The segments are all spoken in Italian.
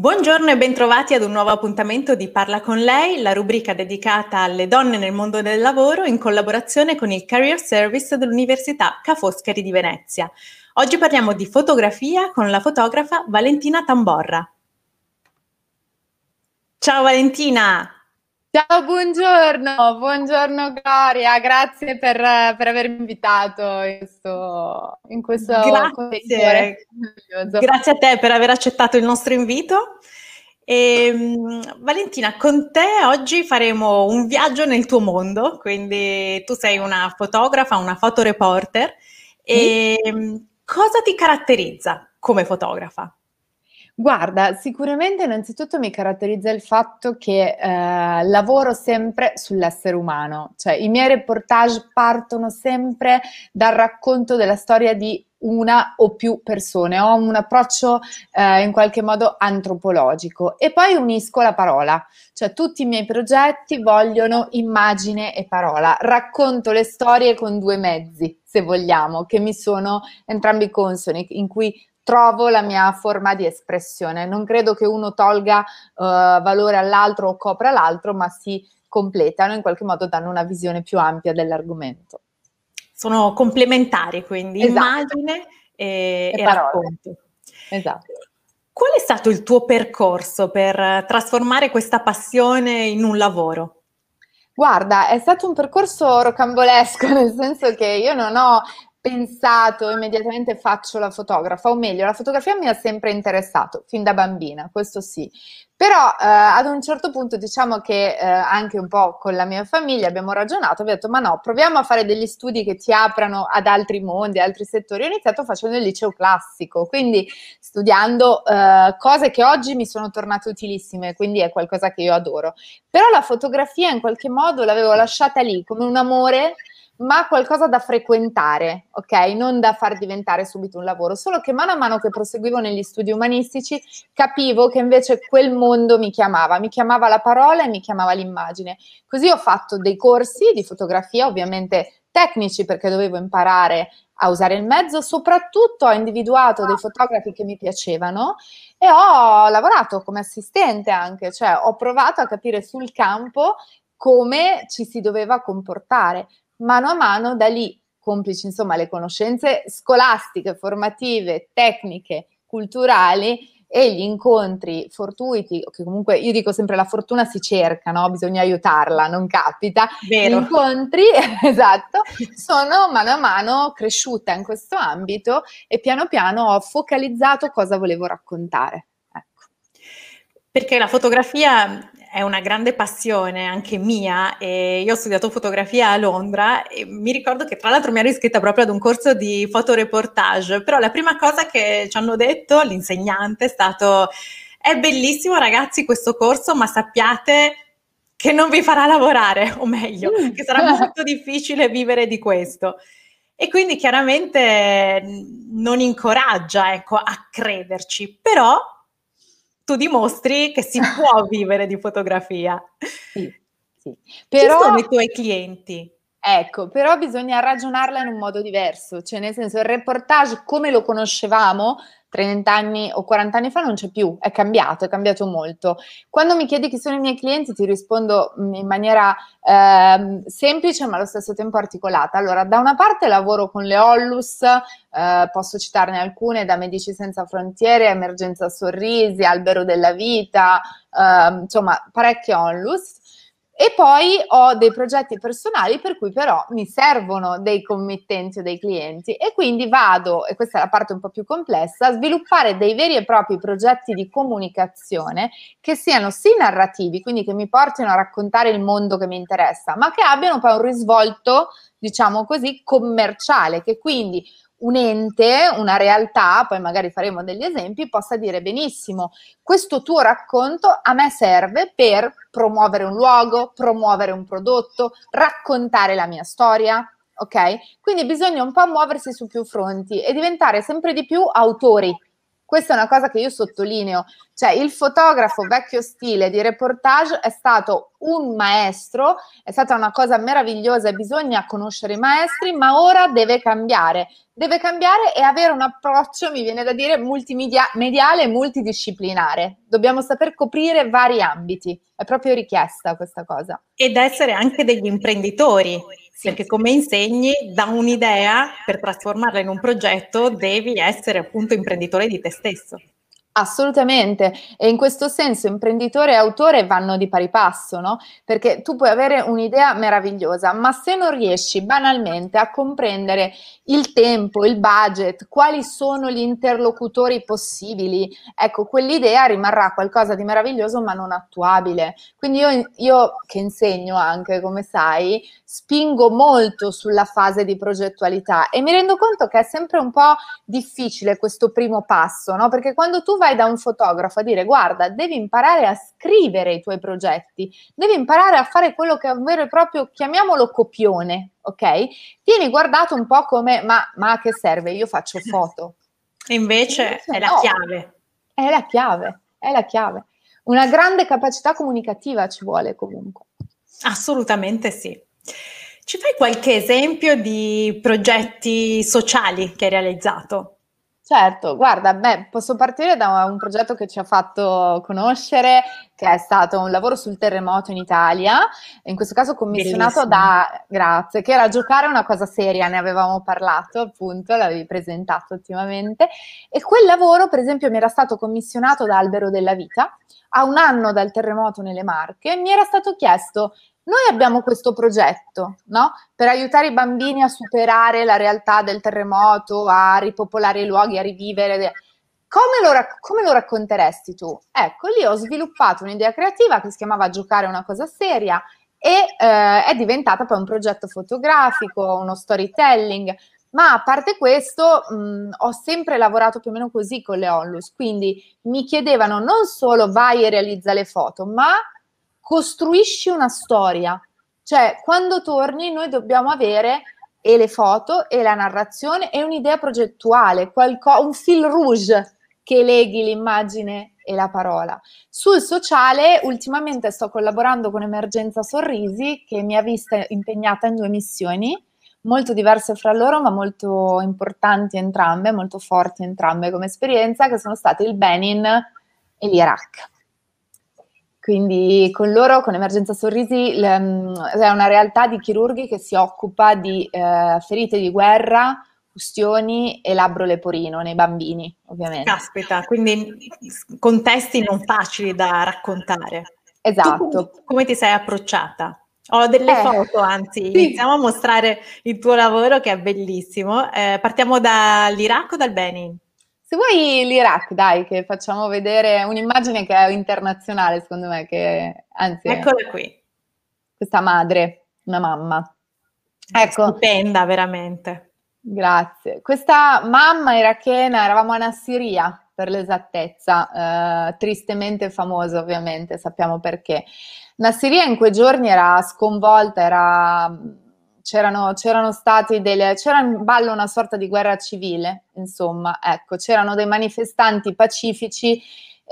Buongiorno e bentrovati ad un nuovo appuntamento di Parla con lei, la rubrica dedicata alle donne nel mondo del lavoro in collaborazione con il Career Service dell'Università Ca' Foscari di Venezia. Oggi parliamo di fotografia con la fotografa Valentina Tamborra. Ciao Valentina! Ciao, buongiorno, buongiorno Gloria, grazie per, per avermi invitato in questo, in questo grazie. grazie a te per aver accettato il nostro invito. E, ehm, Valentina, con te oggi faremo un viaggio nel tuo mondo, quindi tu sei una fotografa, una fotoreporter. E mm. cosa ti caratterizza come fotografa? Guarda, sicuramente innanzitutto mi caratterizza il fatto che eh, lavoro sempre sull'essere umano, cioè i miei reportage partono sempre dal racconto della storia di una o più persone, ho un approccio eh, in qualche modo antropologico. E poi unisco la parola, cioè tutti i miei progetti vogliono immagine e parola, racconto le storie con due mezzi, se vogliamo, che mi sono entrambi consoni, in cui trovo la mia forma di espressione. Non credo che uno tolga uh, valore all'altro o copra l'altro, ma si completano, in qualche modo danno una visione più ampia dell'argomento. Sono complementari, quindi esatto. immagine e, e, e racconto. Esatto. Qual è stato il tuo percorso per trasformare questa passione in un lavoro? Guarda, è stato un percorso rocambolesco, nel senso che io non ho pensato immediatamente faccio la fotografa, o meglio, la fotografia mi ha sempre interessato, fin da bambina, questo sì. Però eh, ad un certo punto diciamo che eh, anche un po' con la mia famiglia abbiamo ragionato, abbiamo detto ma no, proviamo a fare degli studi che ti aprano ad altri mondi, altri settori. Ho iniziato facendo il liceo classico, quindi studiando eh, cose che oggi mi sono tornate utilissime, quindi è qualcosa che io adoro. Però la fotografia in qualche modo l'avevo lasciata lì come un amore ma qualcosa da frequentare, ok? Non da far diventare subito un lavoro, solo che mano a mano che proseguivo negli studi umanistici capivo che invece quel mondo mi chiamava, mi chiamava la parola e mi chiamava l'immagine. Così ho fatto dei corsi di fotografia, ovviamente tecnici perché dovevo imparare a usare il mezzo, soprattutto ho individuato dei fotografi che mi piacevano e ho lavorato come assistente anche, cioè ho provato a capire sul campo come ci si doveva comportare mano a mano da lì, complici insomma le conoscenze scolastiche, formative, tecniche, culturali e gli incontri fortuiti, che comunque io dico sempre la fortuna si cerca, no? bisogna aiutarla, non capita. Vero. Gli incontri, esatto, sono mano a mano cresciuta in questo ambito e piano piano ho focalizzato cosa volevo raccontare. Ecco. Perché la fotografia è una grande passione anche mia e io ho studiato fotografia a Londra e mi ricordo che tra l'altro mi ero iscritta proprio ad un corso di fotoreportage, però la prima cosa che ci hanno detto l'insegnante è stato è bellissimo ragazzi questo corso, ma sappiate che non vi farà lavorare, o meglio, mm. che sarà molto difficile vivere di questo. E quindi chiaramente non incoraggia ecco, a crederci, però tu dimostri che si può vivere di fotografia. Sì, sì. Però, Chi sono i tuoi clienti? Ecco, però bisogna ragionarla in un modo diverso, cioè nel senso il reportage come lo conoscevamo 30 anni o 40 anni fa non c'è più, è cambiato, è cambiato molto. Quando mi chiedi chi sono i miei clienti ti rispondo in maniera eh, semplice ma allo stesso tempo articolata. Allora, da una parte lavoro con le Ollus, eh, posso citarne alcune, da Medici Senza Frontiere, Emergenza Sorrisi, Albero della Vita, eh, insomma parecchie Onlus e poi ho dei progetti personali per cui però mi servono dei committenti o dei clienti. E quindi vado, e questa è la parte un po' più complessa, a sviluppare dei veri e propri progetti di comunicazione che siano sì narrativi, quindi che mi portino a raccontare il mondo che mi interessa, ma che abbiano poi un risvolto, diciamo così, commerciale, che quindi un ente, una realtà, poi magari faremo degli esempi, possa dire benissimo, questo tuo racconto a me serve per promuovere un luogo, promuovere un prodotto, raccontare la mia storia, ok? Quindi bisogna un po' muoversi su più fronti e diventare sempre di più autori questa è una cosa che io sottolineo, cioè il fotografo vecchio stile di reportage è stato un maestro, è stata una cosa meravigliosa bisogna conoscere i maestri, ma ora deve cambiare, deve cambiare e avere un approccio, mi viene da dire, multimediale e multidisciplinare. Dobbiamo saper coprire vari ambiti, è proprio richiesta questa cosa. Ed essere anche degli imprenditori, perché come insegni da un'idea per trasformarla in un progetto devi essere appunto imprenditore di te stesso. Assolutamente, e in questo senso imprenditore e autore vanno di pari passo, no? Perché tu puoi avere un'idea meravigliosa, ma se non riesci banalmente a comprendere il tempo, il budget, quali sono gli interlocutori possibili, ecco, quell'idea rimarrà qualcosa di meraviglioso ma non attuabile. Quindi io, io che insegno anche, come sai, spingo molto sulla fase di progettualità e mi rendo conto che è sempre un po' difficile questo primo passo, no? Perché quando tu vai da un fotografo a dire guarda, devi imparare a scrivere i tuoi progetti, devi imparare a fare quello che è un vero e proprio, chiamiamolo copione, ok? Vieni guardato un po' come ma, ma a che serve? Io faccio foto. E invece, invece è la no, chiave. È la chiave, è la chiave. Una grande capacità comunicativa ci vuole comunque. Assolutamente sì. Ci fai qualche esempio di progetti sociali che hai realizzato? Certo, guarda, beh, posso partire da un progetto che ci ha fatto conoscere, che è stato un lavoro sul terremoto in Italia, in questo caso commissionato Bellissimo. da, grazie, che era giocare una cosa seria, ne avevamo parlato appunto, l'avevi presentato ultimamente, e quel lavoro per esempio mi era stato commissionato da Albero della Vita, a un anno dal terremoto nelle Marche, mi era stato chiesto noi abbiamo questo progetto, no? Per aiutare i bambini a superare la realtà del terremoto, a ripopolare i luoghi, a rivivere. Come lo, rac- come lo racconteresti tu? Ecco, lì ho sviluppato un'idea creativa che si chiamava Giocare una cosa seria e eh, è diventata poi un progetto fotografico, uno storytelling. Ma a parte questo, mh, ho sempre lavorato più o meno così con le Onlus, quindi mi chiedevano non solo vai e realizza le foto, ma costruisci una storia. Cioè, quando torni noi dobbiamo avere e le foto e la narrazione e un'idea progettuale, qualco- un fil rouge che leghi l'immagine e la parola. Sul sociale, ultimamente sto collaborando con Emergenza Sorrisi, che mi ha vista impegnata in due missioni, molto diverse fra loro, ma molto importanti entrambe, molto forti entrambe come esperienza, che sono state il Benin e l'Iraq. Quindi con loro, con Emergenza Sorrisi, mm, è una realtà di chirurghi che si occupa di eh, ferite di guerra, ustioni e labbro leporino nei bambini, ovviamente. Caspita, quindi contesti non facili da raccontare. Esatto. Tu, come ti sei approcciata? Ho delle eh, foto, anzi, sì. iniziamo a mostrare il tuo lavoro che è bellissimo. Eh, partiamo dall'Iraq o dal Benin? Se vuoi l'Iraq, dai, che facciamo vedere un'immagine che è internazionale, secondo me, che anzi... Eccola qui. Questa madre, una mamma. Ecco. Stupenda, veramente. Grazie. Questa mamma irachena, eravamo a Nassiria, per l'esattezza, eh, tristemente famosa ovviamente, sappiamo perché. Nassiria in quei giorni era sconvolta, era c'erano, c'erano stati delle, c'era in ballo una sorta di guerra civile, insomma, ecco, c'erano dei manifestanti pacifici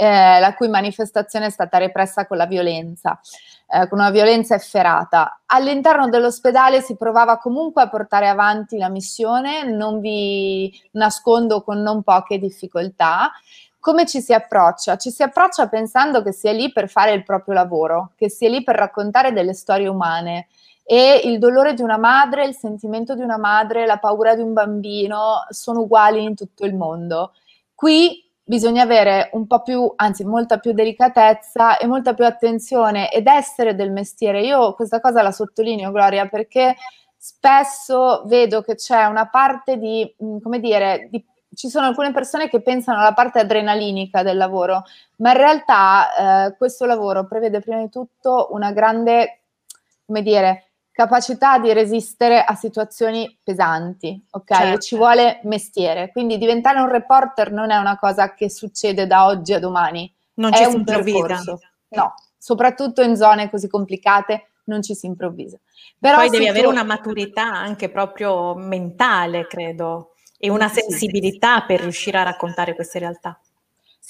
eh, la cui manifestazione è stata repressa con la violenza, eh, con una violenza efferata. All'interno dell'ospedale si provava comunque a portare avanti la missione, non vi nascondo con non poche difficoltà. Come ci si approccia? Ci si approccia pensando che sia lì per fare il proprio lavoro, che sia lì per raccontare delle storie umane, e il dolore di una madre, il sentimento di una madre, la paura di un bambino sono uguali in tutto il mondo. Qui bisogna avere un po' più, anzi molta più delicatezza e molta più attenzione ed essere del mestiere. Io questa cosa la sottolineo, Gloria, perché spesso vedo che c'è una parte di, mm, come dire, di, ci sono alcune persone che pensano alla parte adrenalinica del lavoro, ma in realtà eh, questo lavoro prevede prima di tutto una grande, come dire, capacità di resistere a situazioni pesanti, ok? Certo. Ci vuole mestiere, quindi diventare un reporter non è una cosa che succede da oggi a domani, non è un percorso. No, soprattutto in zone così complicate non ci si improvvisa. Però Poi devi tu... avere una maturità anche proprio mentale, credo, e una sensibilità per riuscire a raccontare queste realtà.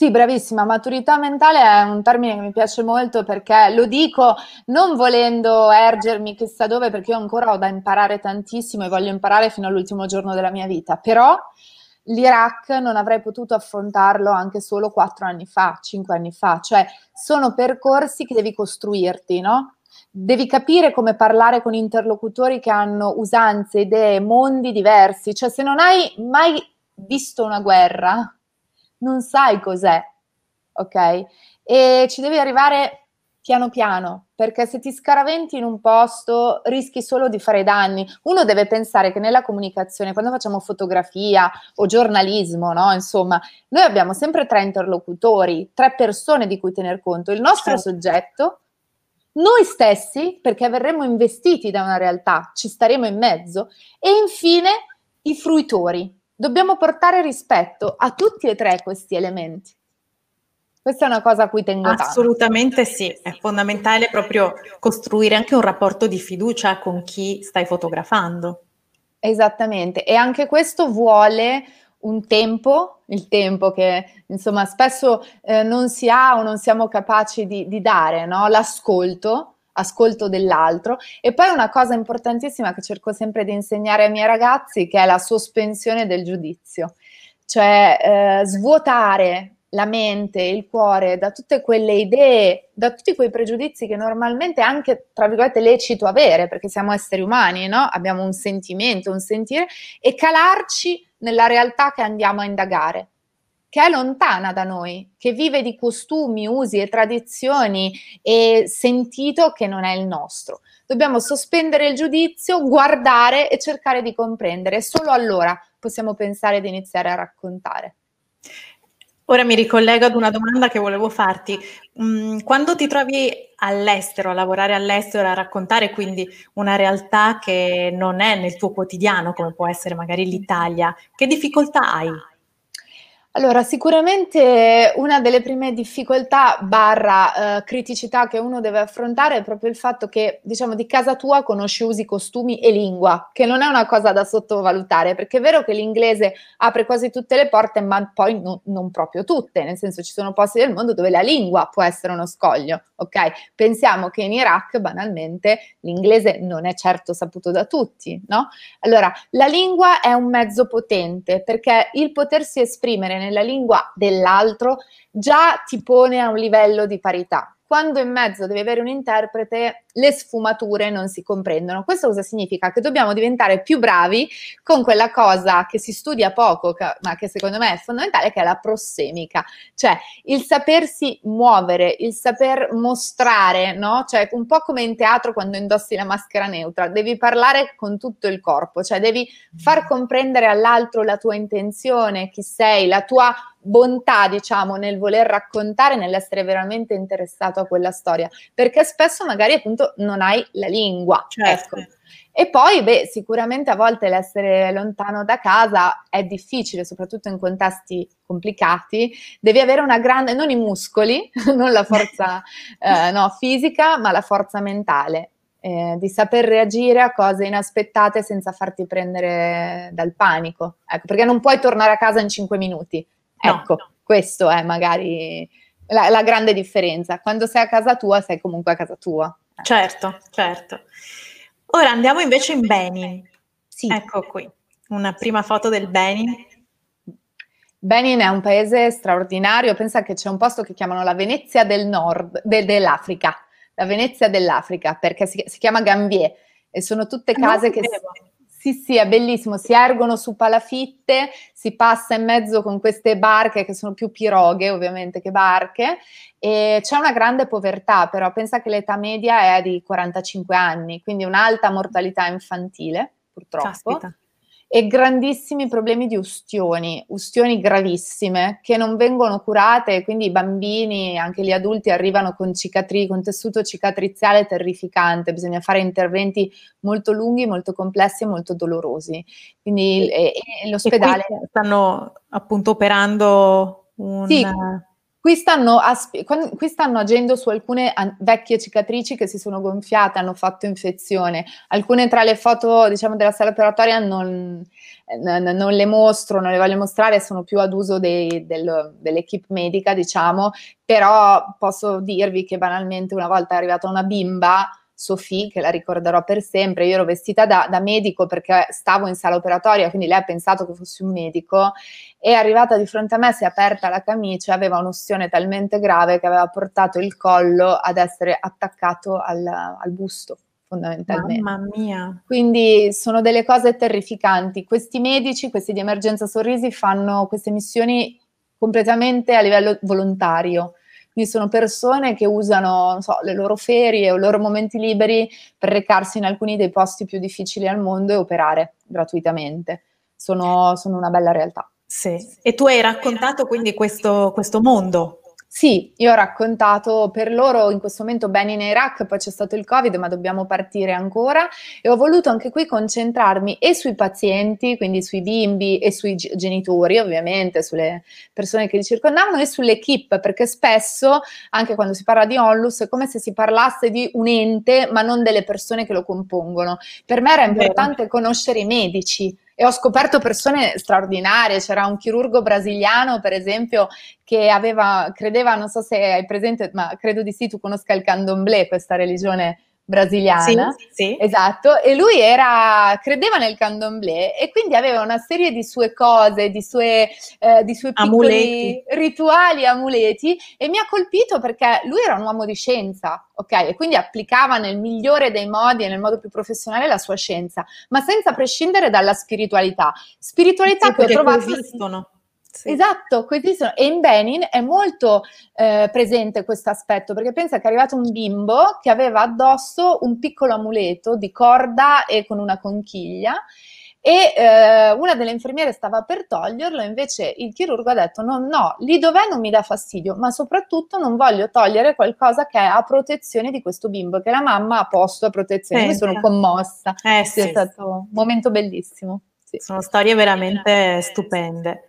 Sì, bravissima. Maturità mentale è un termine che mi piace molto perché lo dico non volendo ergermi chissà dove, perché io ancora ho da imparare tantissimo e voglio imparare fino all'ultimo giorno della mia vita, però l'Iraq non avrei potuto affrontarlo anche solo quattro anni fa, cinque anni fa, cioè sono percorsi che devi costruirti, no? Devi capire come parlare con interlocutori che hanno usanze, idee, mondi diversi, cioè se non hai mai visto una guerra, non sai cos'è, ok? E ci devi arrivare piano piano, perché se ti scaraventi in un posto rischi solo di fare danni. Uno deve pensare che nella comunicazione, quando facciamo fotografia o giornalismo, no? Insomma, noi abbiamo sempre tre interlocutori, tre persone di cui tener conto. Il nostro certo. soggetto, noi stessi, perché verremo investiti da una realtà, ci staremo in mezzo, e infine i fruitori, dobbiamo portare rispetto a tutti e tre questi elementi. Questa è una cosa a cui tengo tanto. Assolutamente sì, è fondamentale proprio costruire anche un rapporto di fiducia con chi stai fotografando. Esattamente, e anche questo vuole un tempo, il tempo che insomma spesso eh, non si ha o non siamo capaci di, di dare, no? l'ascolto, ascolto dell'altro. E poi una cosa importantissima che cerco sempre di insegnare ai miei ragazzi, che è la sospensione del giudizio, cioè eh, svuotare la mente, il cuore da tutte quelle idee, da tutti quei pregiudizi che normalmente anche, tra virgolette, lecito avere, perché siamo esseri umani, no? Abbiamo un sentimento, un sentire, e calarci nella realtà che andiamo a indagare che è lontana da noi, che vive di costumi, usi e tradizioni e sentito che non è il nostro. Dobbiamo sospendere il giudizio, guardare e cercare di comprendere. Solo allora possiamo pensare di iniziare a raccontare. Ora mi ricollego ad una domanda che volevo farti. Mm, quando ti trovi all'estero, a lavorare all'estero, a raccontare quindi una realtà che non è nel tuo quotidiano, come può essere magari l'Italia, che difficoltà hai? Allora, sicuramente una delle prime difficoltà barra eh, criticità che uno deve affrontare è proprio il fatto che, diciamo, di casa tua conosci usi, costumi e lingua, che non è una cosa da sottovalutare, perché è vero che l'inglese apre quasi tutte le porte, ma poi no, non proprio tutte, nel senso ci sono posti del mondo dove la lingua può essere uno scoglio, ok? Pensiamo che in Iraq, banalmente, l'inglese non è certo saputo da tutti, no? Allora, la lingua è un mezzo potente, perché il potersi esprimere nella lingua dell'altro già ti pone a un livello di parità. Quando in mezzo devi avere un interprete, le sfumature non si comprendono. Questo cosa significa? Che dobbiamo diventare più bravi con quella cosa che si studia poco, ma che secondo me è fondamentale, che è la prossemica, cioè il sapersi muovere, il saper mostrare, no? Cioè un po' come in teatro quando indossi la maschera neutra, devi parlare con tutto il corpo, cioè devi far comprendere all'altro la tua intenzione, chi sei, la tua bontà, diciamo, nel voler raccontare, nell'essere veramente interessato a quella storia, perché spesso magari appunto non hai la lingua. Certo. Ecco. E poi, beh, sicuramente a volte l'essere lontano da casa è difficile, soprattutto in contesti complicati. Devi avere una grande, non i muscoli, non la forza eh, no, fisica, ma la forza mentale. Eh, di saper reagire a cose inaspettate senza farti prendere dal panico. Ecco, perché non puoi tornare a casa in cinque minuti, Ecco, no. questo è magari la, la, grande differenza. Quando sei a casa tua, sei comunque a casa tua. Certo, certo. Ora andiamo invece in Benin. Sì. Ecco qui, una prima foto del Benin. Benin è un paese straordinario, pensa che c'è un posto che chiamano la Venezia del Nord, de, dell'Africa, la Venezia dell'Africa, perché si, si chiama Gambier e sono tutte case che... Sì, sì, è bellissimo, si ergono su palafitte, si passa in mezzo con queste barche che sono più piroghe ovviamente che barche e c'è una grande povertà, però pensa che l'età media è di 45 anni, quindi un'alta mortalità infantile purtroppo. Caspita. E grandissimi problemi di ustioni, ustioni gravissime che non vengono curate, quindi i bambini, anche gli adulti arrivano con cicatrici, con tessuto cicatriziale terrificante, bisogna fare interventi molto lunghi, molto complessi e molto dolorosi. Quindi e, e l'ospedale... E stanno appunto operando un... Sì, Qui stanno, qui stanno, agendo su alcune vecchie cicatrici che si sono gonfiate, hanno fatto infezione. Alcune tra le foto, diciamo, della sala operatoria non, n- non le mostro, non le voglio mostrare, sono più ad uso dei, del, dell'equipe medica, diciamo, però posso dirvi che banalmente una volta è arrivata una bimba Sofì, che la ricorderò per sempre. Io ero vestita da, da, medico perché stavo in sala operatoria, quindi lei ha pensato che fossi un medico. È arrivata di fronte a me, si è aperta la camicia, aveva un'ostione talmente grave che aveva portato il collo ad essere attaccato al, al busto fondamentalmente. Mamma mia. Quindi sono delle cose terrificanti. Questi medici, questi di emergenza sorrisi, fanno queste missioni completamente a livello volontario. Quindi sono persone che usano so, le loro ferie o i loro momenti liberi per recarsi in alcuni dei posti più difficili al mondo e operare gratuitamente. Sono, sono una bella realtà. Sì. E tu hai raccontato quindi questo, questo mondo sì, io ho raccontato per loro in questo momento bene in Iraq, poi c'è stato il Covid, ma dobbiamo partire ancora. E ho voluto anche qui concentrarmi e sui pazienti, quindi sui bimbi e sui genitori, ovviamente, sulle persone che li circondavano e sull'equipe, perché spesso, anche quando si parla di onlus, è come se si parlasse di un ente, ma non delle persone che lo compongono. Per me era importante conoscere i medici e ho scoperto persone straordinarie. C'era un chirurgo brasiliano, per esempio, che aveva, credeva, non so se hai presente, ma credo di sì, tu conosca il candomblé, questa religione brasiliana. Sì, sì. Esatto, e lui era, credeva nel candomblé e quindi aveva una serie di sue cose, di sue, eh, di suoi amuleti. rituali, amuleti e mi ha colpito perché lui era un uomo di scienza, ok? E quindi applicava nel migliore dei modi e nel modo più professionale la sua scienza, ma senza prescindere dalla spiritualità. Spiritualità sì, che ho trovato... Esistono sì. Esatto, così sono. E in Benin è molto eh, presente questo aspetto, perché pensa che è arrivato un bimbo che aveva addosso un piccolo amuleto di corda e con una conchiglia e eh, una delle infermiere stava per toglierlo, invece il chirurgo ha detto no, no, lì dov'è non mi dà fastidio, ma soprattutto non voglio togliere qualcosa che è a protezione di questo bimbo, che la mamma ha posto a protezione. Eh, mi sono commossa, eh, sì, è stato un momento bellissimo. Sì. Sono storie veramente stupende.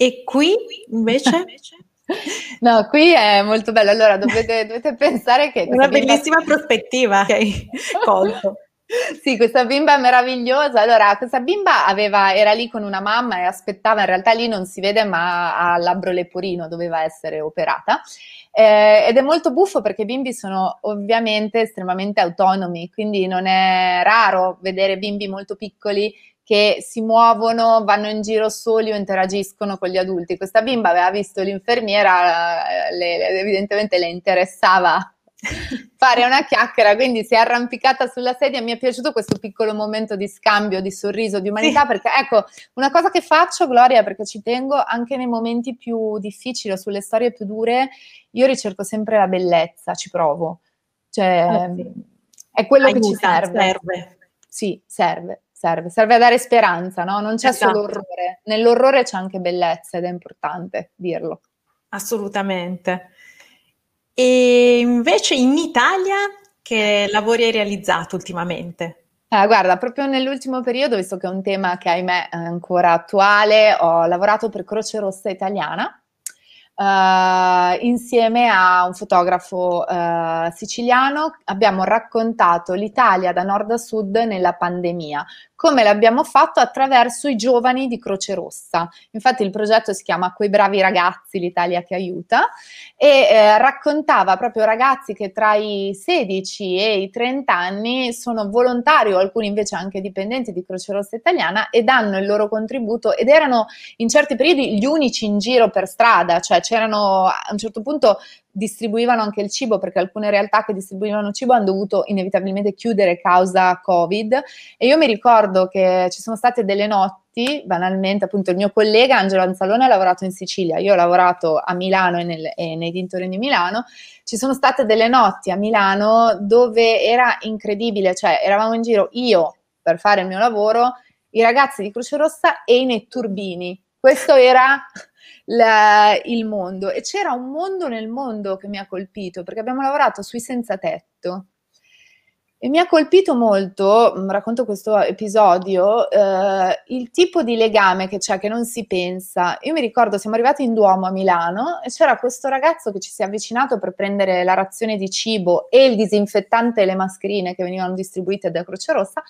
E qui invece? No, qui è molto bello. Allora dovete, dovete pensare che... Una bellissima bimba... prospettiva che hai colto. Sì, questa bimba è meravigliosa. Allora, questa bimba aveva, era lì con una mamma e aspettava, in realtà lì non si vede, ma a labbro leporino doveva essere operata. Eh, ed è molto buffo perché i bimbi sono ovviamente estremamente autonomi, quindi non è raro vedere bimbi molto piccoli che si muovono, vanno in giro soli o interagiscono con gli adulti. Questa bimba aveva visto l'infermiera, le, evidentemente le interessava fare una chiacchiera, quindi si è arrampicata sulla sedia. Mi è piaciuto questo piccolo momento di scambio, di sorriso, di umanità, sì. perché ecco, una cosa che faccio, Gloria, perché ci tengo anche nei momenti più difficili o sulle storie più dure, io ricerco sempre la bellezza, ci provo. Cioè, eh sì. è quello Aiuta, che ci serve. serve. Sì, serve serve, serve a dare speranza, no? Non c'è esatto. solo orrore, nell'orrore c'è anche bellezza ed è importante dirlo. Assolutamente. E invece in Italia che lavori hai realizzato ultimamente? Eh, guarda, proprio nell'ultimo periodo, visto che è un tema che ahimè è ancora attuale, ho lavorato per Croce Rossa Italiana, Uh, insieme a un fotografo uh, siciliano abbiamo raccontato l'Italia da nord a sud nella pandemia, come l'abbiamo fatto attraverso i giovani di Croce Rossa. Infatti il progetto si chiama Quei bravi ragazzi, l'Italia che aiuta, e eh, raccontava proprio ragazzi che tra i 16 e i 30 anni sono volontari o alcuni invece anche dipendenti di Croce Rossa Italiana e danno il loro contributo ed erano in certi periodi gli unici in giro per strada, cioè c'erano a un certo punto distribuivano anche il cibo perché alcune realtà che distribuivano cibo hanno dovuto inevitabilmente chiudere causa Covid e io mi ricordo che ci sono state delle notti, banalmente appunto il mio collega Angelo Anzalone ha lavorato in Sicilia, io ho lavorato a Milano e, nel, e nei dintorni di Milano, ci sono state delle notti a Milano dove era incredibile, cioè eravamo in giro io per fare il mio lavoro i ragazzi di Croce Rossa e i netturbini. Questo era la, il mondo e c'era un mondo nel mondo che mi ha colpito perché abbiamo lavorato sui senza tetto e mi ha colpito molto, mm, racconto questo episodio, eh, il tipo di legame che c'è, che non si pensa. Io mi ricordo, siamo arrivati in Duomo a Milano e c'era questo ragazzo che ci si è avvicinato per prendere la razione di cibo e il disinfettante e le mascherine che venivano distribuite da Croce Rossa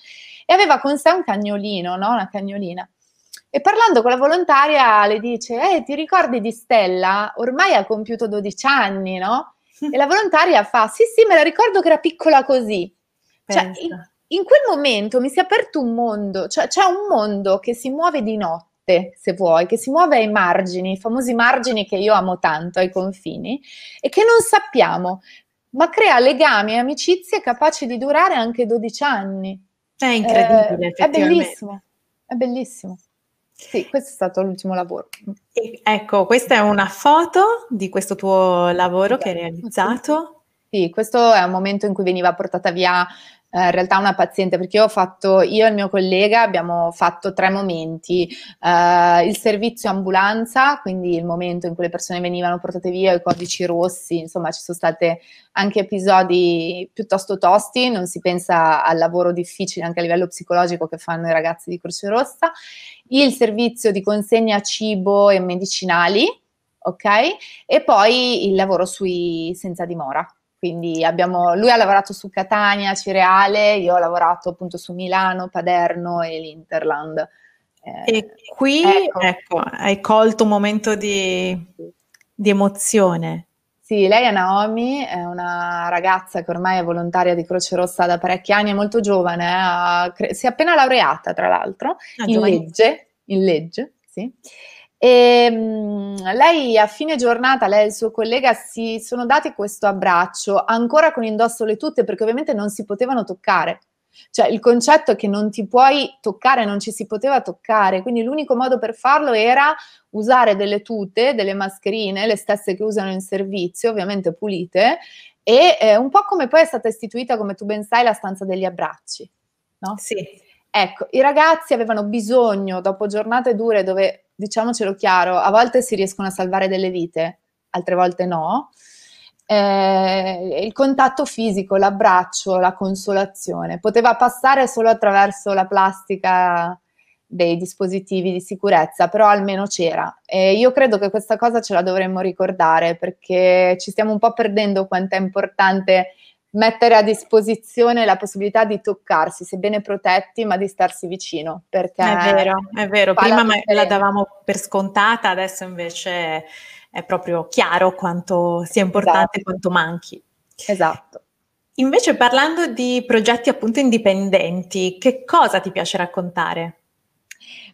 e aveva con sé un cagnolino, no? una cagnolina. E parlando con la volontaria le dice, eh, ti ricordi di Stella? Ormai ha compiuto 12 anni, no? E la volontaria fa, sì, sì, me la ricordo che era piccola così. Cioè, in, in, quel momento mi si è aperto un mondo, cioè c'è un mondo che si muove di notte, se vuoi, che si muove ai margini, i famosi margini che io amo tanto, ai confini, e che non sappiamo, ma crea legami e amicizie capaci di durare anche 12 anni. È incredibile, eh, È bellissimo, è bellissimo. Sì, questo è stato l'ultimo lavoro. E, ecco, questa è una foto di questo tuo lavoro sì, che hai realizzato. Sì, questo è un momento in cui veniva portata via eh, in realtà una paziente, perché io ho fatto, io e il mio collega abbiamo fatto tre momenti, eh, il servizio ambulanza, quindi il momento in cui le persone venivano portate via, i codici rossi, insomma ci sono stati anche episodi piuttosto tosti, non si pensa al lavoro difficile anche a livello psicologico che fanno i ragazzi di Croce Rossa, il servizio di consegna cibo e medicinali, ok? E poi il lavoro sui senza dimora. Quindi abbiamo, lui ha lavorato su Catania, Cireale, io ho lavorato appunto su Milano, Paderno e l'Interland. Eh, e qui ecco. ecco. hai colto un momento di, di, emozione. Sì, lei è Naomi, è una ragazza che ormai è volontaria di Croce Rossa da parecchi anni, è molto giovane, eh, si è appena laureata tra l'altro ah, in legge, in legge, sì. E mh, lei a fine giornata, lei e il suo collega si sono dati questo abbraccio, ancora con indosso le tute, perché ovviamente non si potevano toccare. Cioè il concetto è che non ti puoi toccare, non ci si poteva toccare, quindi l'unico modo per farlo era usare delle tute, delle mascherine, le stesse che usano in servizio, ovviamente pulite, e eh, un po' come poi è stata istituita, come tu ben sai, la stanza degli abbracci. No? Sì. Ecco, i ragazzi avevano bisogno, dopo giornate dure dove diciamocelo chiaro, a volte si riescono a salvare delle vite, altre volte no. Eh, il contatto fisico, l'abbraccio, la consolazione, poteva passare solo attraverso la plastica dei dispositivi di sicurezza, però almeno c'era. E io credo che questa cosa ce la dovremmo ricordare perché ci stiamo un po' perdendo quanto è importante mettere a disposizione la possibilità di toccarsi, sebbene protetti, ma di starsi vicino. Perché è vero, è vero. Prima la, la davamo per scontata, adesso invece è proprio chiaro quanto sia importante, esatto. quanto manchi. Esatto. Invece parlando di progetti appunto indipendenti, che cosa ti piace raccontare?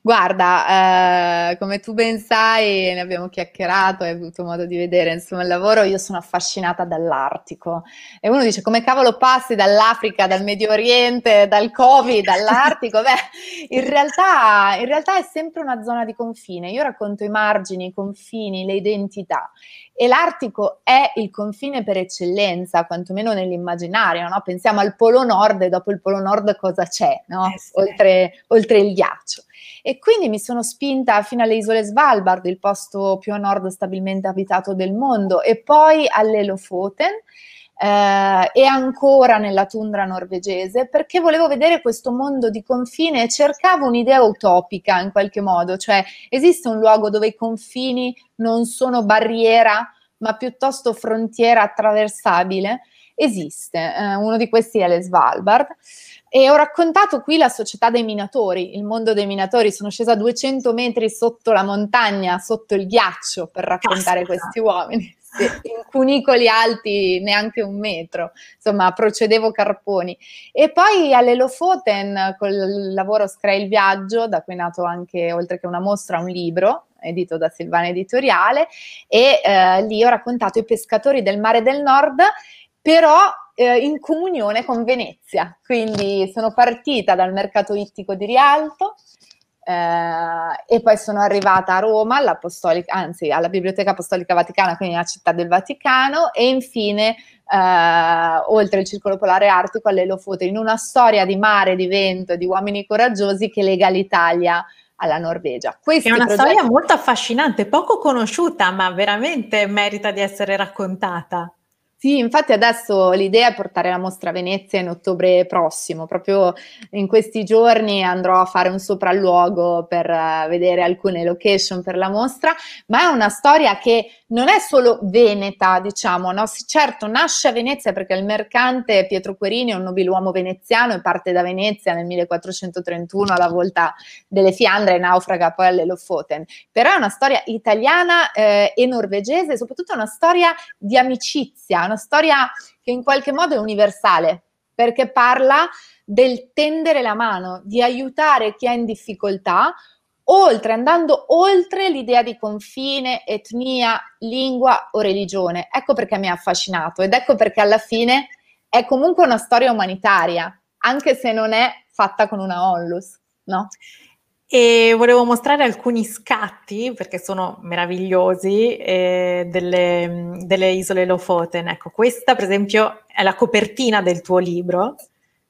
Guarda, eh, come tu ben sai, ne abbiamo chiacchierato, hai avuto modo di vedere insomma il lavoro, io sono affascinata dall'Artico e uno dice come cavolo passi dall'Africa, dal Medio Oriente, dal Covid, all'Artico? Beh, in realtà, in realtà è sempre una zona di confine, io racconto i margini, i confini, le identità e l'Artico è il confine per eccellenza, quantomeno nell'immaginario, no? pensiamo al Polo Nord e dopo il Polo Nord cosa c'è, no? eh oltre, oltre il ghiaccio. E quindi mi sono spinta fino alle isole Svalbard, il posto più a nord stabilmente abitato del mondo, e poi alle Lofoten. Eh, e ancora nella tundra norvegese perché volevo vedere questo mondo di confine e cercavo un'idea utopica in qualche modo, cioè esiste un luogo dove i confini non sono barriera ma piuttosto frontiera attraversabile? Esiste, eh, uno di questi è le Svalbard e ho raccontato qui la società dei minatori, il mondo dei minatori. Sono scesa 200 metri sotto la montagna, sotto il ghiaccio, per raccontare Caspita. questi uomini. Sì, in cunicoli alti neanche un metro, insomma, procedevo carponi. E poi alle Lofoten, col lavoro Scray il Viaggio, da cui è nato anche, oltre che una mostra, un libro, edito da Silvana Editoriale, e eh, lì ho raccontato i pescatori del mare del nord, però eh, in comunione con Venezia. Quindi sono partita dal mercato ittico di Rialto, eh, e poi sono arrivata a Roma, anzi alla Biblioteca Apostolica Vaticana, quindi alla città del Vaticano, e infine eh, oltre il Circolo Polare Artico all'Elofote, in una storia di mare, di vento, di uomini coraggiosi che lega l'Italia alla Norvegia. Questi è una progetti... storia molto affascinante, poco conosciuta, ma veramente merita di essere raccontata. Sì, infatti adesso l'idea è portare la mostra a Venezia in ottobre prossimo, proprio in questi giorni andrò a fare un sopralluogo per uh, vedere alcune location per la mostra, ma è una storia che non è solo veneta, diciamo, no? certo nasce a Venezia perché il mercante Pietro Querini è un nobiluomo veneziano e parte da Venezia nel 1431 alla volta delle Fiandre e naufraga poi all'Elofoten, però è una storia italiana eh, e norvegese, soprattutto una storia di amicizia, una storia che in qualche modo è universale, perché parla del tendere la mano, di aiutare chi è in difficoltà, oltre, andando oltre l'idea di confine, etnia, lingua o religione. Ecco perché mi ha affascinato ed ecco perché alla fine è comunque una storia umanitaria, anche se non è fatta con una onlus, no? E volevo mostrare alcuni scatti, perché sono meravigliosi, eh, delle, delle, isole Lofoten. Ecco, questa per esempio è la copertina del tuo libro.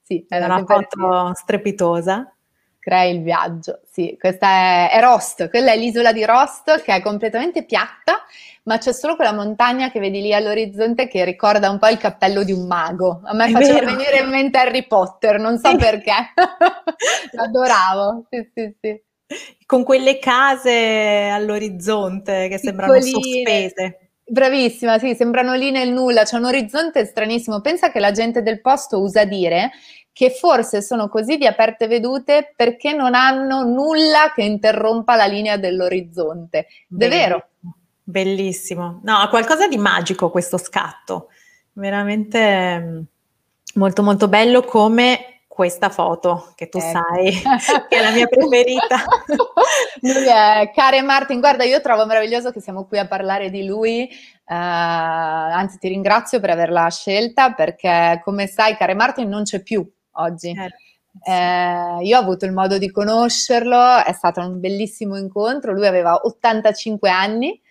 Sì, è una foto strepitosa. Crei il viaggio, sì, questa è, è Rost, quella è l'isola di Rost che è completamente piatta, ma c'è solo quella montagna che vedi lì all'orizzonte che ricorda un po' il cappello di un mago. A me è faceva vero. venire in mente Harry Potter, non so perché. L'adoravo, sì, sì, sì. Con quelle case all'orizzonte che sembrano sospese. Bravissima, sì, sembrano lì nel nulla, c'è un orizzonte stranissimo. Pensa che la gente del posto usa dire che forse sono così di aperte vedute perché non hanno nulla che interrompa la linea dell'orizzonte. È vero. Bellissimo. No, ha qualcosa di magico questo scatto. Veramente mm, molto molto bello come questa foto che tu ecco. sai che è la mia preferita. lui è Care Martin, guarda io trovo meraviglioso che siamo qui a parlare di lui, uh, anzi ti ringrazio per averla scelta perché come sai Care Martin non c'è più oggi. Certo. Eh, io ho avuto il modo di conoscerlo, è stato un bellissimo incontro, lui aveva 85 anni,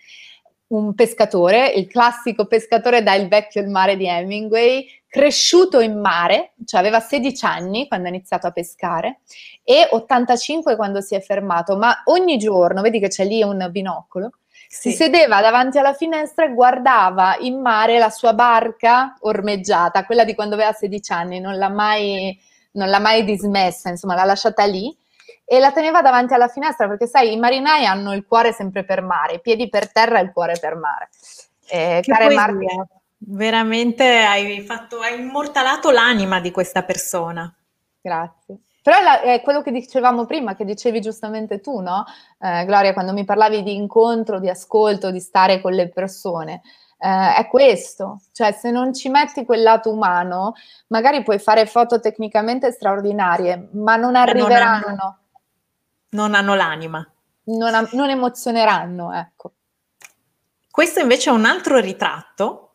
un pescatore, il classico pescatore da Il vecchio il mare di Hemingway, cresciuto in mare, cioè aveva 16 anni quando ha iniziato a pescare e 85 quando si è fermato, ma ogni giorno, vedi che c'è lì un binocolo, sì. si sedeva davanti alla finestra e guardava in mare la sua barca ormeggiata, quella di quando aveva 16 anni, non l'ha mai, non l'ha mai dismessa, insomma l'ha lasciata lì e la teneva davanti alla finestra perché sai i marinai hanno il cuore sempre per mare, i piedi per terra e il cuore per mare. Eh, care Marti, veramente hai, fatto, hai immortalato l'anima di questa persona. Grazie. Però è quello che dicevamo prima, che dicevi giustamente tu, no? Eh, Gloria, quando mi parlavi di incontro, di ascolto, di stare con le persone. Eh, è questo, cioè se non ci metti quel lato umano, magari puoi fare foto tecnicamente straordinarie, ma non arriveranno. Non hanno, non hanno l'anima. Non, non emozioneranno, ecco. Questo invece è un altro ritratto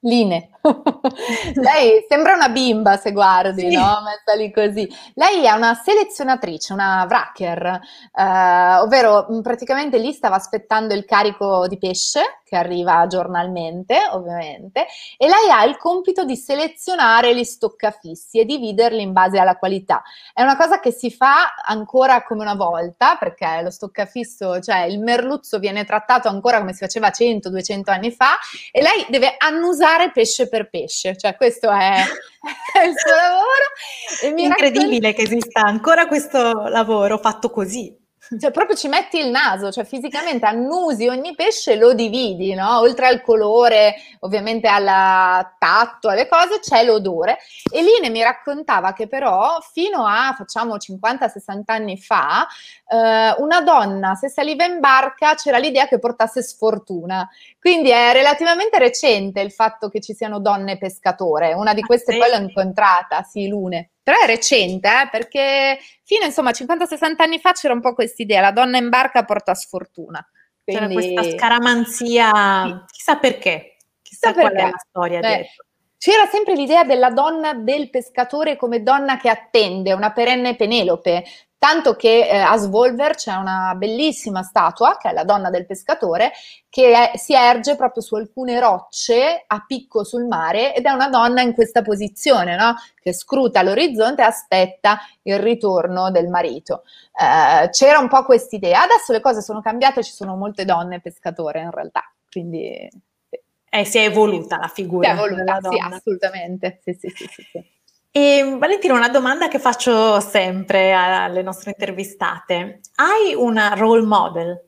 Line. Lei sembra una bimba se guardi, sì. no? Messa lì così. Lei è una selezionatrice, una wracker, eh, ovvero praticamente lì stava aspettando il carico di pesce che arriva giornalmente, ovviamente, e lei ha il compito di selezionare gli stoccafissi e dividerli in base alla qualità. È una cosa che si fa ancora come una volta, perché lo stoccafisso, cioè il merluzzo viene trattato ancora come si faceva 100-200 anni fa e lei deve annusare pesce per pesce, cioè questo è, è il suo lavoro. Incredibile raccogli... che esista ancora questo lavoro fatto così. Cioè, proprio ci metti il naso, cioè fisicamente annusi ogni pesce e lo dividi, no? Oltre al colore, ovviamente al tatto, alle cose, c'è l'odore. E Line mi raccontava che però fino a, facciamo, 50-60 anni fa, eh, una donna, se saliva in barca, c'era l'idea che portasse sfortuna. Quindi è relativamente recente il fatto che ci siano donne pescatore. Una di queste ah, poi l'ho incontrata, sì, Lune però è recente, eh, perché fino insomma 50-60 anni fa c'era un po' questa idea, la donna in barca porta sfortuna. Quindi... C'era questa scaramanzia, chissà perché, chissà, chissà qual perché. è la storia Beh, dietro. C'era sempre l'idea della donna del pescatore come donna che attende, una perenne Penelope, Tanto che eh, a Svolver c'è una bellissima statua, che è la donna del pescatore, che è, si erge proprio su alcune rocce a picco sul mare ed è una donna in questa posizione, no? che scruta l'orizzonte e aspetta il ritorno del marito. Eh, c'era un po' quest'idea. Adesso le cose sono cambiate, ci sono molte donne pescatore in realtà, quindi... Eh, si è evoluta la figura. Si è evoluta, sì, assolutamente. Sì, sì, sì. E Valentina, una domanda che faccio sempre alle nostre intervistate. Hai una role model?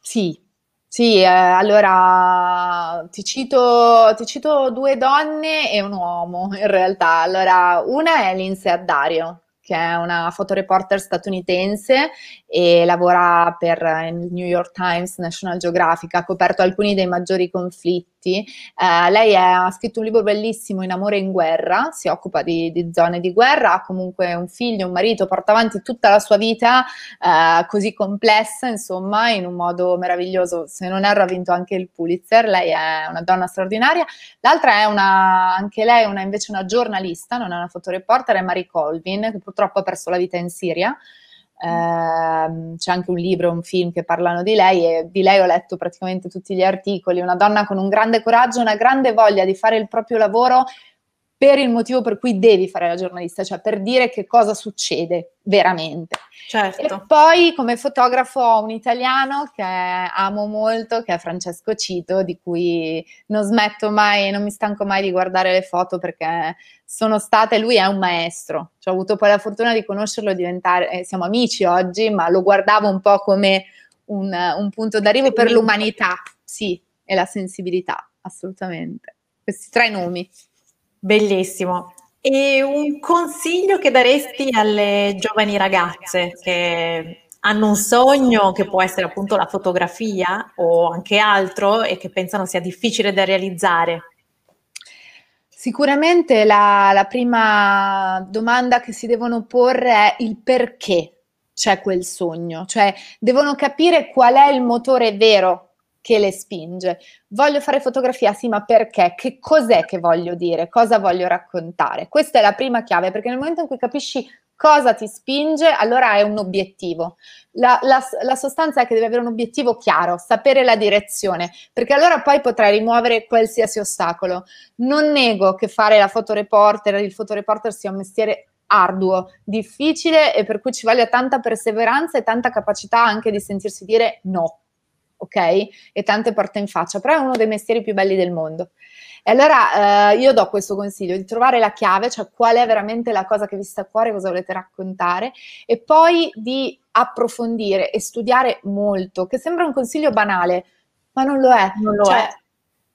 Sì, sì, eh, allora ti cito, ti cito due donne e un uomo in realtà. Allora, una è Lindsay Addario, che è una fotoreporter statunitense e lavora per il New York Times, National Geographic, ha coperto alcuni dei maggiori conflitti. Eh, lei è, ha scritto un libro bellissimo, In amore in guerra, si occupa di, di, zone di guerra, ha comunque un figlio, un marito, porta avanti tutta la sua vita eh, così complessa, insomma, in un modo meraviglioso. Se non erro ha vinto anche il Pulitzer, lei è una donna straordinaria. L'altra è una, anche lei una, invece una giornalista, non è una fotoreporter, è Marie Colvin, che purtroppo ha perso la vita in Siria. Eh, c'è anche un libro, un film che parlano di lei e di lei ho letto praticamente tutti gli articoli, una donna con un grande coraggio, una grande voglia di fare il proprio lavoro per il motivo per cui devi fare la giornalista, cioè per dire che cosa succede veramente. Certo. E poi come fotografo ho un italiano che amo molto, che è Francesco Cito, di cui non smetto mai, non mi stanco mai di guardare le foto perché sono state, lui è un maestro, cioè, ho avuto poi la fortuna di conoscerlo, diventare, eh, siamo amici oggi, ma lo guardavo un po' come un, un punto d'arrivo per l'umanità, sì, e la sensibilità, assolutamente. Questi tre nomi. Bellissimo. E un consiglio che daresti alle giovani ragazze che hanno un sogno che può essere appunto la fotografia o anche altro e che pensano sia difficile da realizzare? Sicuramente la, la prima domanda che si devono porre è il perché c'è quel sogno, cioè devono capire qual è il motore vero che le spinge. Voglio fare fotografia, sì, ma perché? Che cos'è che voglio dire? Cosa voglio raccontare? Questa è la prima chiave, perché nel momento in cui capisci cosa ti spinge, allora è un obiettivo. La, la, la, sostanza è che devi avere un obiettivo chiaro, sapere la direzione, perché allora poi potrai rimuovere qualsiasi ostacolo. Non nego che fare la fotoreporter, il fotoreporter sia un mestiere arduo, difficile e per cui ci voglia tanta perseveranza e tanta capacità anche di sentirsi dire no ok? E tante porte in faccia, però è uno dei mestieri più belli del mondo. E allora eh, io do questo consiglio di trovare la chiave, cioè qual è veramente la cosa che vi sta a cuore, cosa volete raccontare, e poi di approfondire e studiare molto, che sembra un consiglio banale, ma non lo è. Non lo cioè, è.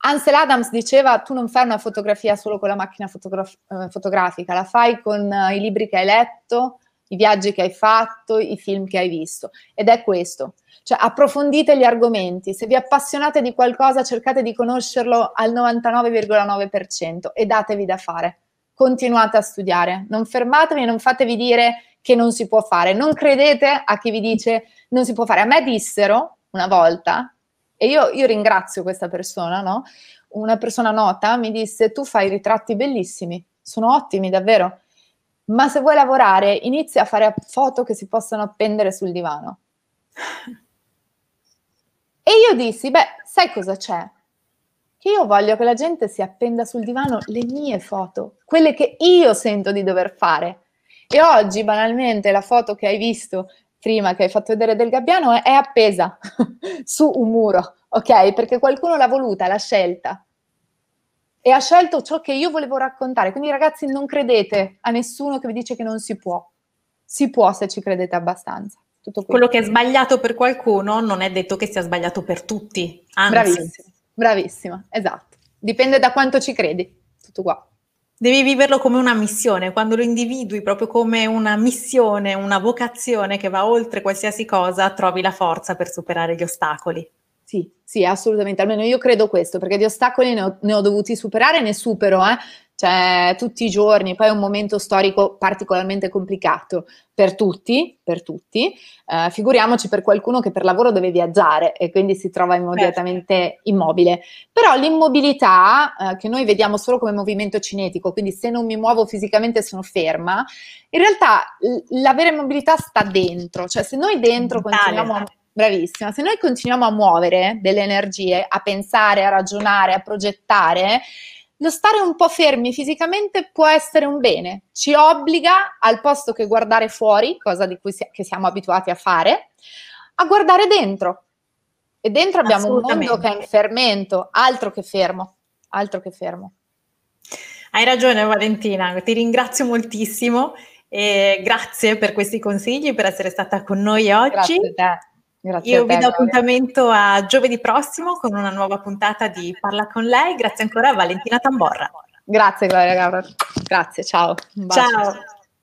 Ansel Adams diceva tu non fai una fotografia solo con la macchina fotograf- eh, fotografica, la fai con uh, i libri che hai letto, i viaggi che hai fatto, i film che hai visto. Ed è questo. Cioè, approfondite gli argomenti. Se vi appassionate di qualcosa, cercate di conoscerlo al 99,9% e datevi da fare. Continuate a studiare. Non fermatevi e non fatevi dire che non si può fare. Non credete a chi vi dice non si può fare. A me dissero una volta, e io, io ringrazio questa persona, no? Una persona nota mi disse: Tu fai ritratti bellissimi, sono ottimi davvero ma se vuoi lavorare inizia a fare foto che si possono appendere sul divano. E io dissi, beh, sai cosa c'è? Che io voglio che la gente si appenda sul divano le mie foto, quelle che io sento di dover fare. E oggi, banalmente, la foto che hai visto prima, che hai fatto vedere del gabbiano, è, appesa su un muro, ok? Perché qualcuno l'ha voluta, l'ha scelta e ha scelto ciò che io volevo raccontare. Quindi ragazzi non credete a nessuno che vi dice che non si può. Si può se ci credete abbastanza. Quello che è sbagliato per qualcuno non è detto che sia sbagliato per tutti. Anzi. Bravissima, bravissima, esatto. Dipende da quanto ci credi. Tutto qua. Devi viverlo come una missione, quando lo individui proprio come una missione, una vocazione che va oltre qualsiasi cosa, trovi la forza per superare gli ostacoli. Sì, sì, assolutamente, almeno io credo questo, perché di ostacoli ne ho, ne ho dovuti superare, ne supero, eh? cioè tutti i giorni, poi è un momento storico particolarmente complicato per tutti, per tutti, eh, figuriamoci per qualcuno che per lavoro deve viaggiare e quindi si trova immediatamente certo. immobile. Però l'immobilità, eh, che noi vediamo solo come movimento cinetico, quindi se non mi muovo fisicamente sono ferma, in realtà la vera immobilità sta dentro, cioè se noi dentro continuiamo a bravissima. Se noi continuiamo a muovere delle energie, a pensare, a ragionare, a progettare, lo stare un po' fermi fisicamente può essere un bene, ci obbliga al posto che guardare fuori, cosa di cui si- siamo abituati a fare, a guardare dentro. E dentro abbiamo un mondo che è in fermento, altro che fermo, altro che fermo. Hai ragione Valentina, ti ringrazio moltissimo e grazie per questi consigli, per essere stata con noi oggi. Grazie a te. Grazie Io vi do appuntamento a giovedì prossimo con una nuova puntata di Parla con lei. Grazie ancora a Valentina Tamborra. Grazie Gloria, grazie, ciao. Ciao.